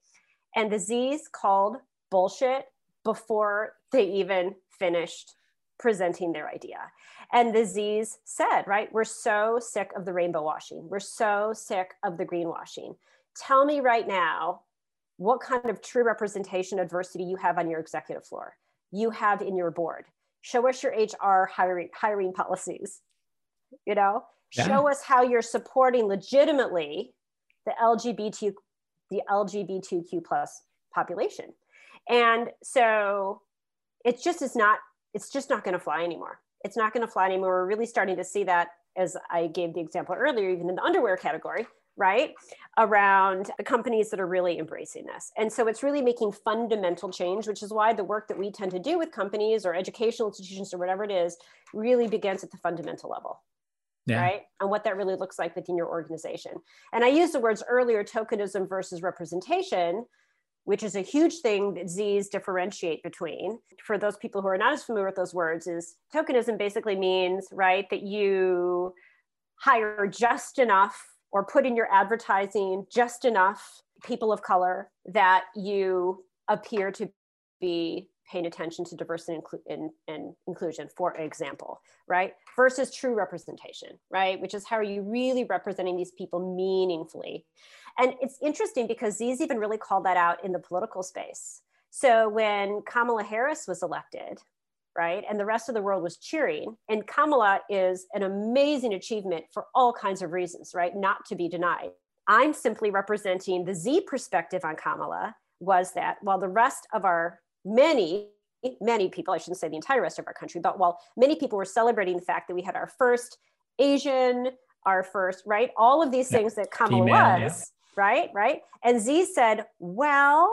And the Z's called bullshit before they even finished presenting their idea. And the Z's said, right, we're so sick of the rainbow washing. We're so sick of the greenwashing. Tell me right now what kind of true representation adversity you have on your executive floor, you have in your board. Show us your HR hiring, hiring policies, you know, yeah. show us how you're supporting legitimately the LGBT, the LGBTQ plus population. And so it just is not it's just not going to fly anymore. It's not going to fly anymore. We're really starting to see that as i gave the example earlier even in the underwear category right? Around companies that are really embracing this. And so it's really making fundamental change which is why the work that we tend to do with companies or educational institutions or whatever it is really begins at the fundamental level yeah. right and what that really looks like within your organization and i used the words earlier tokenism versus representation which is a huge thing that Z's differentiate between. For those people who are not as familiar with those words, is tokenism basically means, right, that you hire just enough or put in your advertising just enough people of color that you appear to be paying attention to diversity and, and, inclusion, for example, right? Versus true representation, right? Which is how are you really representing these people meaningfully? And it's interesting because Z's even really called that out in the political space. So when Kamala Harris was elected, right, and the rest of the world was cheering, and Kamala is an amazing achievement for all kinds of reasons, right? Not to be denied. I'm simply representing the Z perspective on Kamala was that while the rest of our many many people i shouldn't say the entire rest of our country but while many people were celebrating the fact that we had our first asian our first right? All of these things that kamala Female, was yeah. right right? And z said well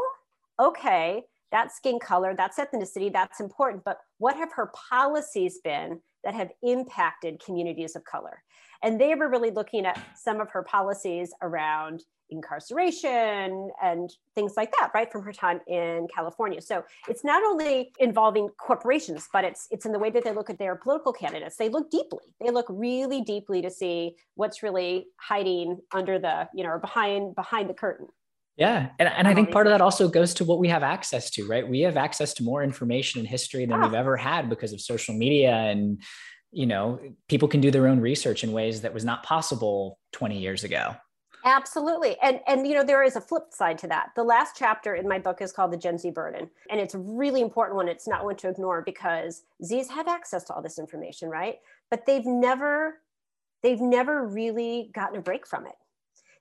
okay that's skin color that's ethnicity that's important but what have her policies been that have impacted communities of color? And they were really looking at some of her policies around incarceration and things like that right from her time in california so it's not only involving corporations but it's it's in the way that they look at their political candidates they look deeply they look really deeply to see what's really hiding under the you know or behind behind the curtain
yeah. And, and I think part of that also goes to what we have access to, right? We have access to more information and history than we've ever had because of social media and, you know, people can do their own research in ways that was not possible 20 years ago.
Absolutely. And and you know there is a flip side to that. The last chapter in my book is called The Gen Z Burden. And it's a really important one. It's not one to ignore because Z's have access to all this information, right? But they've never they've never really gotten a break from it.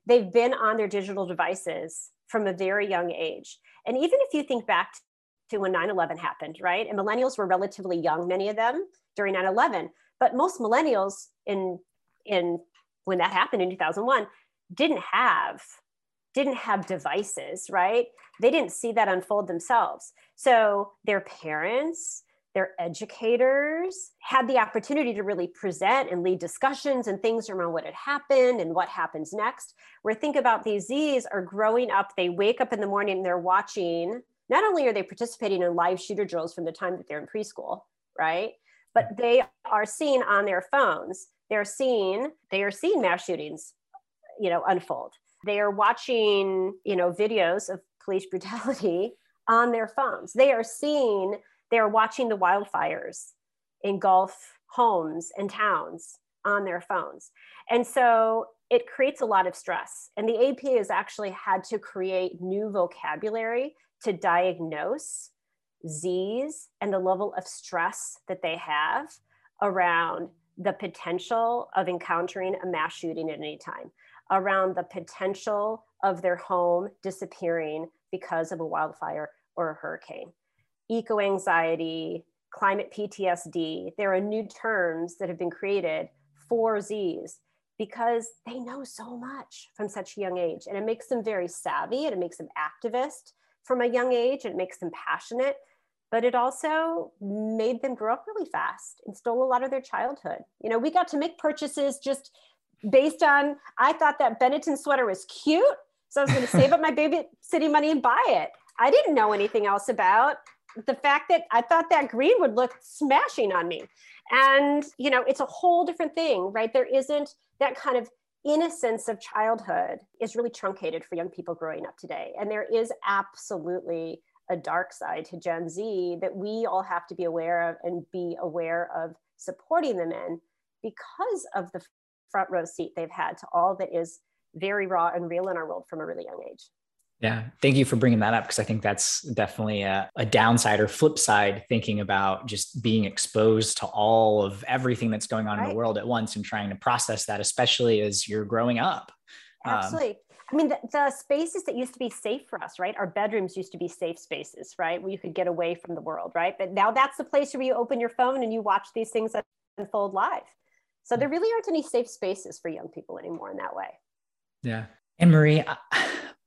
They've been on their digital devices from a very young age. And even if you think back to when 9/11 happened, right? And millennials were relatively young, many of them during 9/11, but most millennials in in when that happened in 2001 didn't have didn't have devices right? They didn't see that unfold themselves. So their parents their educators had the opportunity to really present and lead discussions and things around what had happened and what happens next. Where think about these z's are growing up they wake up in the morning and they're watching not only are they participating in live shooter drills from the time that they're in preschool right? But they are seeing on their phones they're seeing they are seeing mass shootings you know unfold. They are watching you know videos of police [laughs] brutality on their phones. They are seeing they are watching the wildfires engulf homes and towns on their phones. And so it creates a lot of stress. And the ap has actually had to create new vocabulary to diagnose z's and the level of stress that they have around the potential of encountering a mass shooting at any time around the potential of their home disappearing because of a wildfire or a hurricane. Eco anxiety, climate PTSD, there are new terms that have been created for Z's because they know so much from such a young age. And it makes them very savvy and it makes them activist from a young age. It makes them passionate, but it also made them grow up really fast and stole a lot of their childhood. You know, we got to make purchases just based on I thought that Benetton sweater was cute. So I was going to save up my [laughs] babysitting money and buy it. I didn't know anything else about the fact that I thought that green would look smashing on me. And, you know, it's a whole different thing, right? There isn't that kind of innocence of childhood is really truncated for young people growing up today. And there is absolutely a dark side to Gen Z that we all have to be aware of and be aware of supporting them in because of the front row seat they've had to all that is very raw and real in our world from a really young age.
Yeah, thank you for bringing that up because I think that's definitely a, a, downside or flip side thinking about just being exposed to all of everything that's going on right. in the world at once and trying to process that, especially as you're growing up.
Um, Absolutely. Um, I mean, the, the, spaces that used to be safe for us, right? Our bedrooms used to be safe spaces, right? Where you could get away from the world, right? But now that's the place where you open your phone and you watch these things unfold live. So there really aren't any safe spaces for young people anymore in that way.
Yeah. Anne Marie,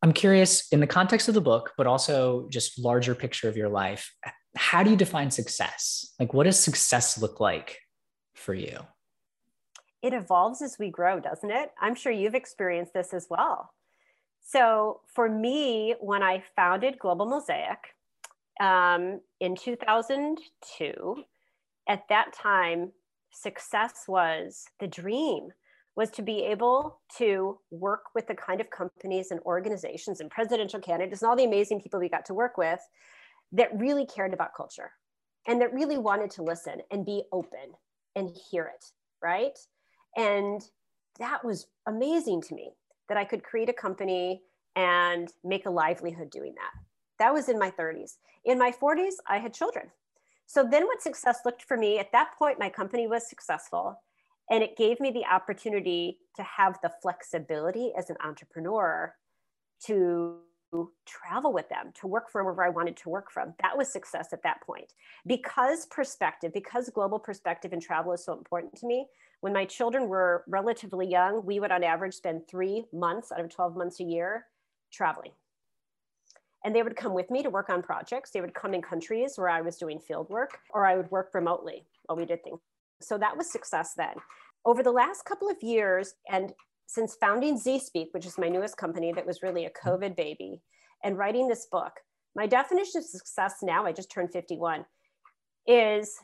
I'm curious in the context of the book, but also just larger picture of your life, how do you define success? Like what does success look like for you?
It evolves as we grow, doesn't it? I'm sure you've experienced this as well. So for me, when I founded Global Mosaic um, in 2002, at that time, success was the dream was to be able to work with the kind of companies and organizations and presidential candidates and all the amazing people we got to work with that really cared about culture and that really wanted to listen and be open and hear it, right? And that was amazing to me that I could create a company and make a livelihood doing that. That was in my 30s. In my 40s, I had children. So then what success looked for me at that point, my company was successful and it gave me the opportunity to have the flexibility as an entrepreneur to travel with them, to work from wherever I wanted to work from. That was success at that point. Because perspective, because global perspective and travel is so important to me, when my children were relatively young, we would on average spend three months out of 12 months a year traveling. And they would come with me to work on projects. They would come in countries where I was doing field work, or I would work remotely while we did things. So that was success then. Over the last couple of years, and since founding ZSpeak, which is my newest company that was really a mm-hmm. COVID baby, and writing this book, my definition of success now, I just turned 51, is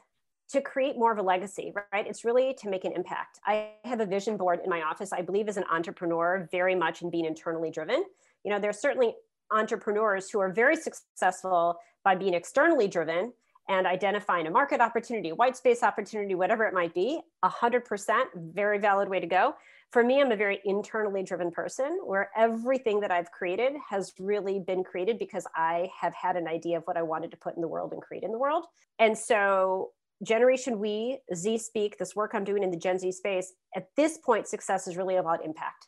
to create more of a legacy, right? It's really to make an impact. I have a vision board in my office. I believe as an entrepreneur, very much in being internally driven. You know, there's certainly entrepreneurs who are very successful by being externally driven and identifying a market opportunity, white space opportunity, whatever it might be, 100% very valid way to go. For me, I'm a very internally driven person where everything that I've created has really been created because I have had an idea of what I wanted to put in the world and create in the world. And so, Generation We, Z Speak, this work I'm doing in the Gen Z space, at this point, success is really about impact.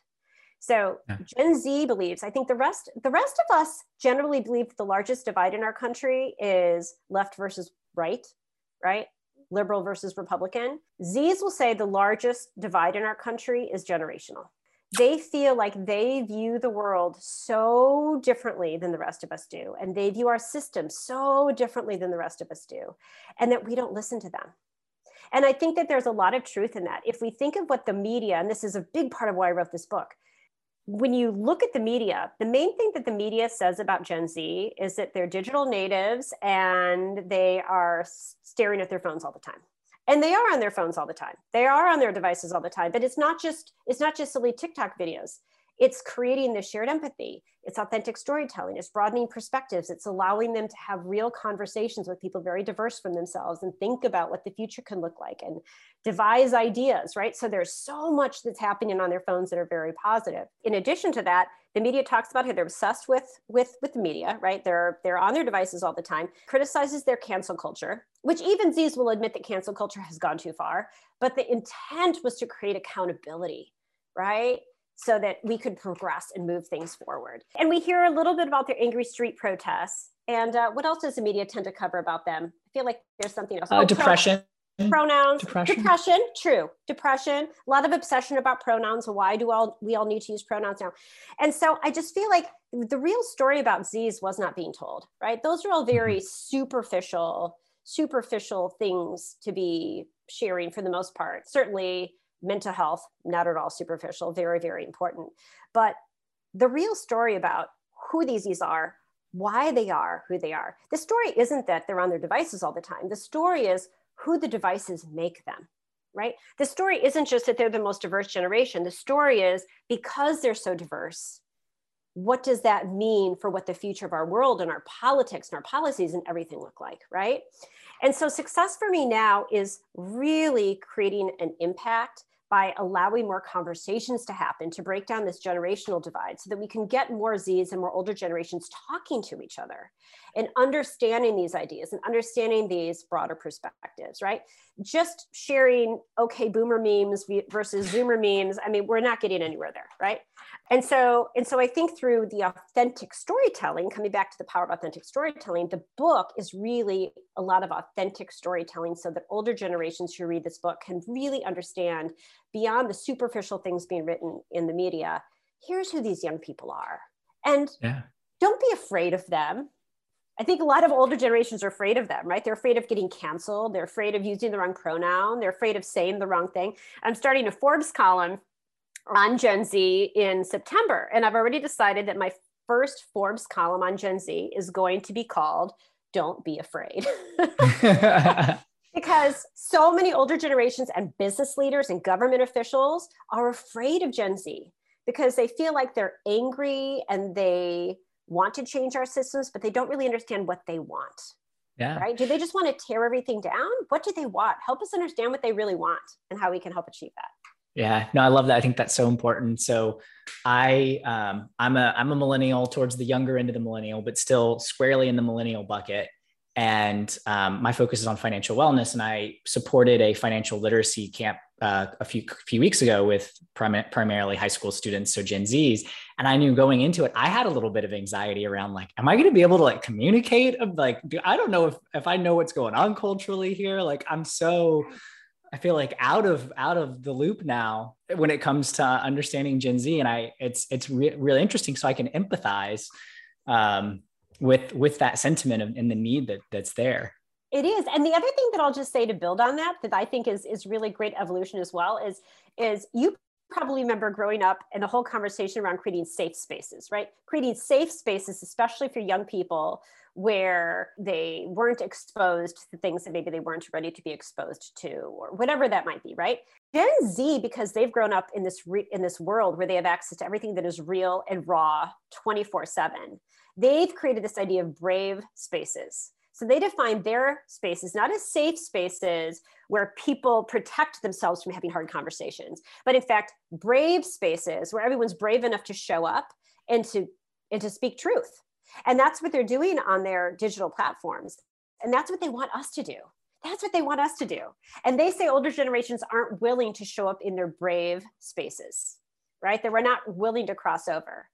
So yeah. Gen Z believes, I think the rest, the rest of us generally believe the largest divide in our country is left versus right, right? Liberal versus Republican. Z's will say the largest divide in our country is generational. They feel like they view the world so differently than the rest of us do. And they view our system so differently than the rest of us do. And that we don't listen to them. And I think that there's a lot of truth in that. If we think of what the media, and this is a big part of why I wrote this book, when you look at the media, the main thing that the media says about Gen Z is that they're digital natives and they are staring at their phones all the time. And they are on their phones all the time. They are on their devices all the time. But it's not just it's not just silly TikTok videos it's creating this shared empathy. It's authentic storytelling. It's broadening perspectives. It's allowing them to have real conversations with people very diverse from themselves and think about what the future can look like and devise ideas right? So there's so much that's happening on their phones that are very positive. In addition to that the media talks about how they're obsessed with with with the media right? They're they're on their devices all the time criticizes their cancel culture which even z's will admit that cancel culture has gone too far but the intent was to create accountability right so that we could progress and move things forward. And we hear a little bit about their angry street protests. And uh, what else does the media tend to cover about them? I feel like there's something else.
Uh, oh, depression.
Pronouns, depression. depression, true, depression. A lot of obsession about pronouns. Why do all we all need to use pronouns now? And so I just feel like the real story about Z's was not being told. Right? Those are all very mm-hmm. superficial, superficial things to be sharing for the most part. Certainly, mental health, not at all superficial, very, very important. But the real story about who these are, why they are who they are, the story isn't that they're on their devices all the time. The story is who the devices make them, right? The story isn't just that they're the most diverse generation. The story is because they're so diverse, what does that mean for what the future of our world and our politics and our policies and everything look like, right? And so success for me now is really creating an impact by allowing more conversations to happen to break down this generational divide so that we can get more Zs and more older generations talking to each other and understanding these ideas and understanding these broader perspectives, right? Just sharing, okay, boomer memes versus zoomer memes, I mean, we're not getting anywhere there, right? And so, and so I think through the authentic storytelling, coming back to the power of authentic storytelling, the book is really a lot of authentic storytelling so that older generations who read this book can really understand beyond the superficial things being written in the media, here's who these young people are. And yeah. don't be afraid of them. I think a lot of older generations are afraid of them, right? They're afraid of getting canceled. They're afraid of using the wrong pronoun. They're afraid of saying the wrong thing. I'm starting a Forbes column on Gen Z in September. And I've already decided that my first Forbes column on Gen Z is going to be called Don't Be Afraid. [laughs] because so many older generations and business leaders and government officials are afraid of Gen Z because they feel like they're angry and they want to change our systems, but they don't really understand what they want.
Yeah.
Right? Do they just want to tear everything down? What do they want? Help us understand what they really want and how we can help achieve that.
Yeah, no, I love that. I think that's so important. So, I um, I'm a I'm a millennial towards the younger end of the millennial, but still squarely in the millennial bucket. And um, my focus is on financial wellness, and I supported a financial literacy camp uh, a few few weeks ago with prim- primarily high school students, so Gen Zs. And I knew going into it, I had a little bit of anxiety around like, am I going to be able to like communicate? Like, do, I don't know if if I know what's going on culturally here. Like, I'm so I feel like out of out of the loop now when it comes to understanding Gen Z, and I it's it's re- really interesting. So I can empathize um, with with that sentiment of, and the need that that's there.
It is, and the other thing that I'll just say to build on that that I think is is really great evolution as well is is you probably remember growing up and the whole conversation around creating safe spaces, right? Creating safe spaces, especially for young people where they weren't exposed to things that maybe they weren't ready to be exposed to or whatever that might be right gen z because they've grown up in this re- in this world where they have access to everything that is real and raw 24 7 they've created this idea of brave spaces so they define their spaces not as safe spaces where people protect themselves from having hard conversations, but in fact, brave spaces where everyone's brave enough to show up and to and to speak truth. And that's what they're doing on their digital platforms. And that's what they want us to do. That's what they want us to do. And they say older generations aren't willing to show up in their brave spaces, right? That we're not willing to cross over.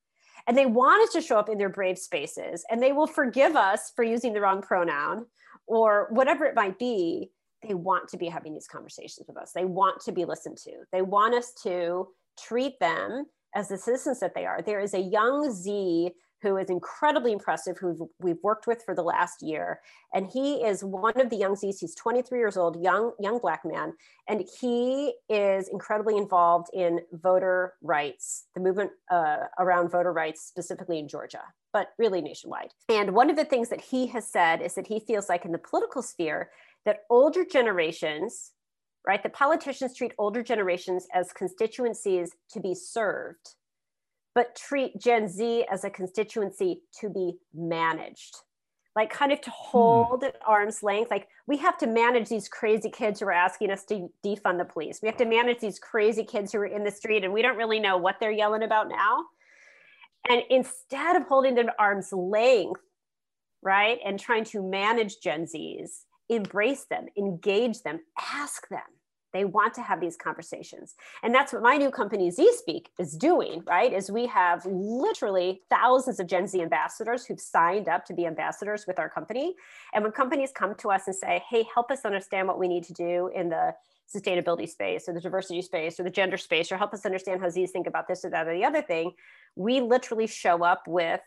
And they want us to show up in their brave spaces and they will forgive us for using the wrong pronoun or whatever it might be. They want to be having these conversations with us. They want to be listened to. They want us to treat them as the citizens that they are. There is a young Z who is incredibly impressive, who we've worked with for the last year. And he is one of the young Z's. He's 23 years old, young, young black man. And he is incredibly involved in voter rights, the movement uh, around voter rights, specifically in Georgia, but really nationwide. And one of the things that he has said is that he feels like in the political sphere, that older generations, right, that politicians treat older generations as constituencies to be served but treat Gen Z as a constituency to be managed. Like, kind of to hmm. hold hmm. at arm's length. Like, we have to manage these crazy kids who are asking us to defund the police. We have to manage these crazy kids who are in the street and we don't really know what they're yelling about now. And instead of holding them at arm's length, right, and trying to manage Gen Zs, embrace them, engage them, ask them they want to have these conversations. And that's what my new company Z Speak is doing, right? Is we have literally thousands of Gen Z ambassadors who've signed up to be ambassadors with our company. And when companies come to us and say, hey, help us understand what we need to do in the sustainability space or the diversity space or the gender space, or help us understand how Z's think about this or that or the other thing, we literally show up with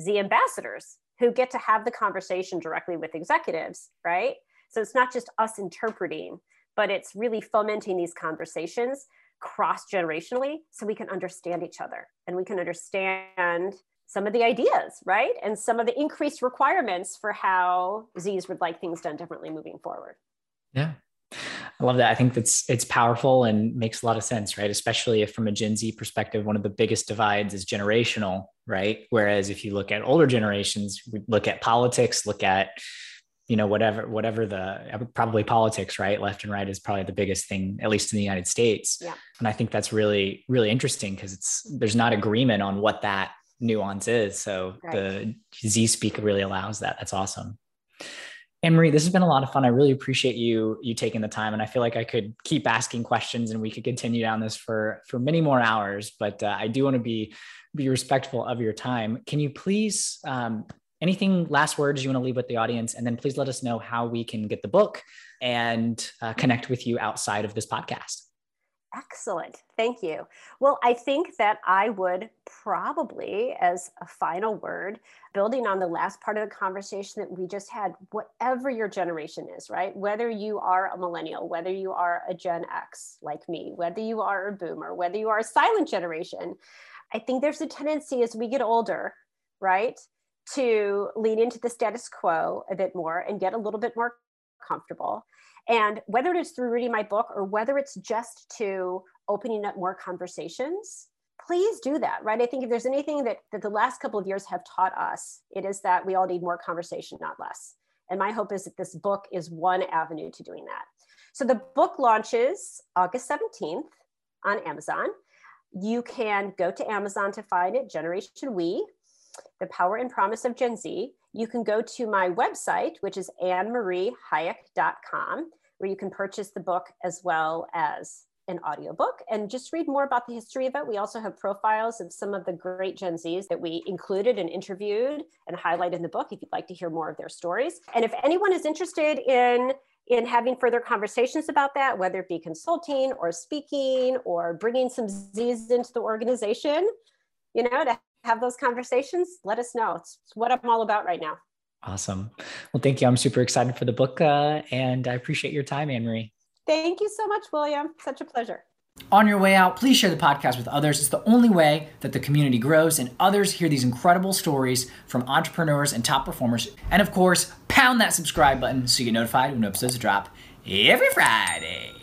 Z ambassadors who get to have the conversation directly with executives, right? So it's not just us interpreting but it's really fomenting these conversations cross generationally so we can understand each other and we can understand some of the ideas, right? And some of the increased requirements for how Z's would like things done differently moving forward.
Yeah. I love that. I think that's it's powerful and makes a lot of sense, right? Especially if from a Gen Z perspective, one of the biggest divides is generational, right? Whereas if you look at older generations, we look at politics, look at you know whatever whatever the probably politics right left and right is probably the biggest thing at least in the united states
yeah.
and i think that's really really interesting because it's there's not agreement on what that nuance is so right. the z speak really allows that that's awesome Anne Marie, this has been a lot of fun. I really appreciate you you taking the time, and I feel like I could keep asking questions, and we could continue down this for for many more hours. But uh, I do want to be be respectful of your time. Can you please um, anything last words you want to leave with the audience and then please let us know how we can get the book and uh, connect with you outside of this podcast.
Excellent. Thank you. Well i think that i would probably as a final word building on the last part of the conversation that we just had whatever your generation is right? Whether you are a millennial whether you are a gen x like me whether you are a boomer whether you are a silent generation i think there's a tendency as we get older right to lean into the status quo a bit more and get a little bit more comfortable. And whether it is through reading my book or whether it's just to opening up more conversations please do that, right? I think if there's anything that, that the last couple of years have taught us, it is that we all need more conversation, not less. And my hope is that this book is one avenue to doing that. So the book launches August 17th on Amazon. You can go to Amazon to find it, Generation We, The Power and Promise of Gen Z. You can go to my website, which is annemariehayek.com, where you can purchase the book as well as an audiobook and just read more about the history of it. We also have profiles of some of the great Gen Zs that we included and interviewed and highlighted in the book if you'd like to hear more of their stories. And if anyone is interested in in having further conversations about that, whether it be consulting or speaking or bringing some Z's into the organization, you know, to have those conversations, let us know. It's, it's what I'm all about right now.
Awesome. Well, thank you. I'm super excited for the book uh, and I appreciate your time, Anne Marie.
Thank you so much, William. Such a pleasure.
On your way out, please share the podcast with others. It's the only way that the community grows and others hear these incredible stories from entrepreneurs and top performers. And of course, pound that subscribe button so you get notified when episodes drop every Friday.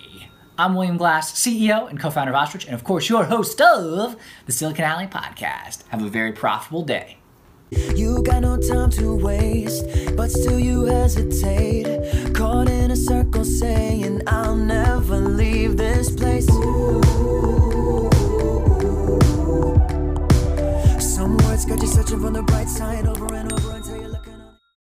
I'm William Glass, CEO and co founder of Ostrich, and of course, your host of the Silicon Alley podcast. Have a very profitable day. You got no time to waste, but still you hesitate. Caught in a circle saying, I'll never leave this place. Some words got you searching for the bright side.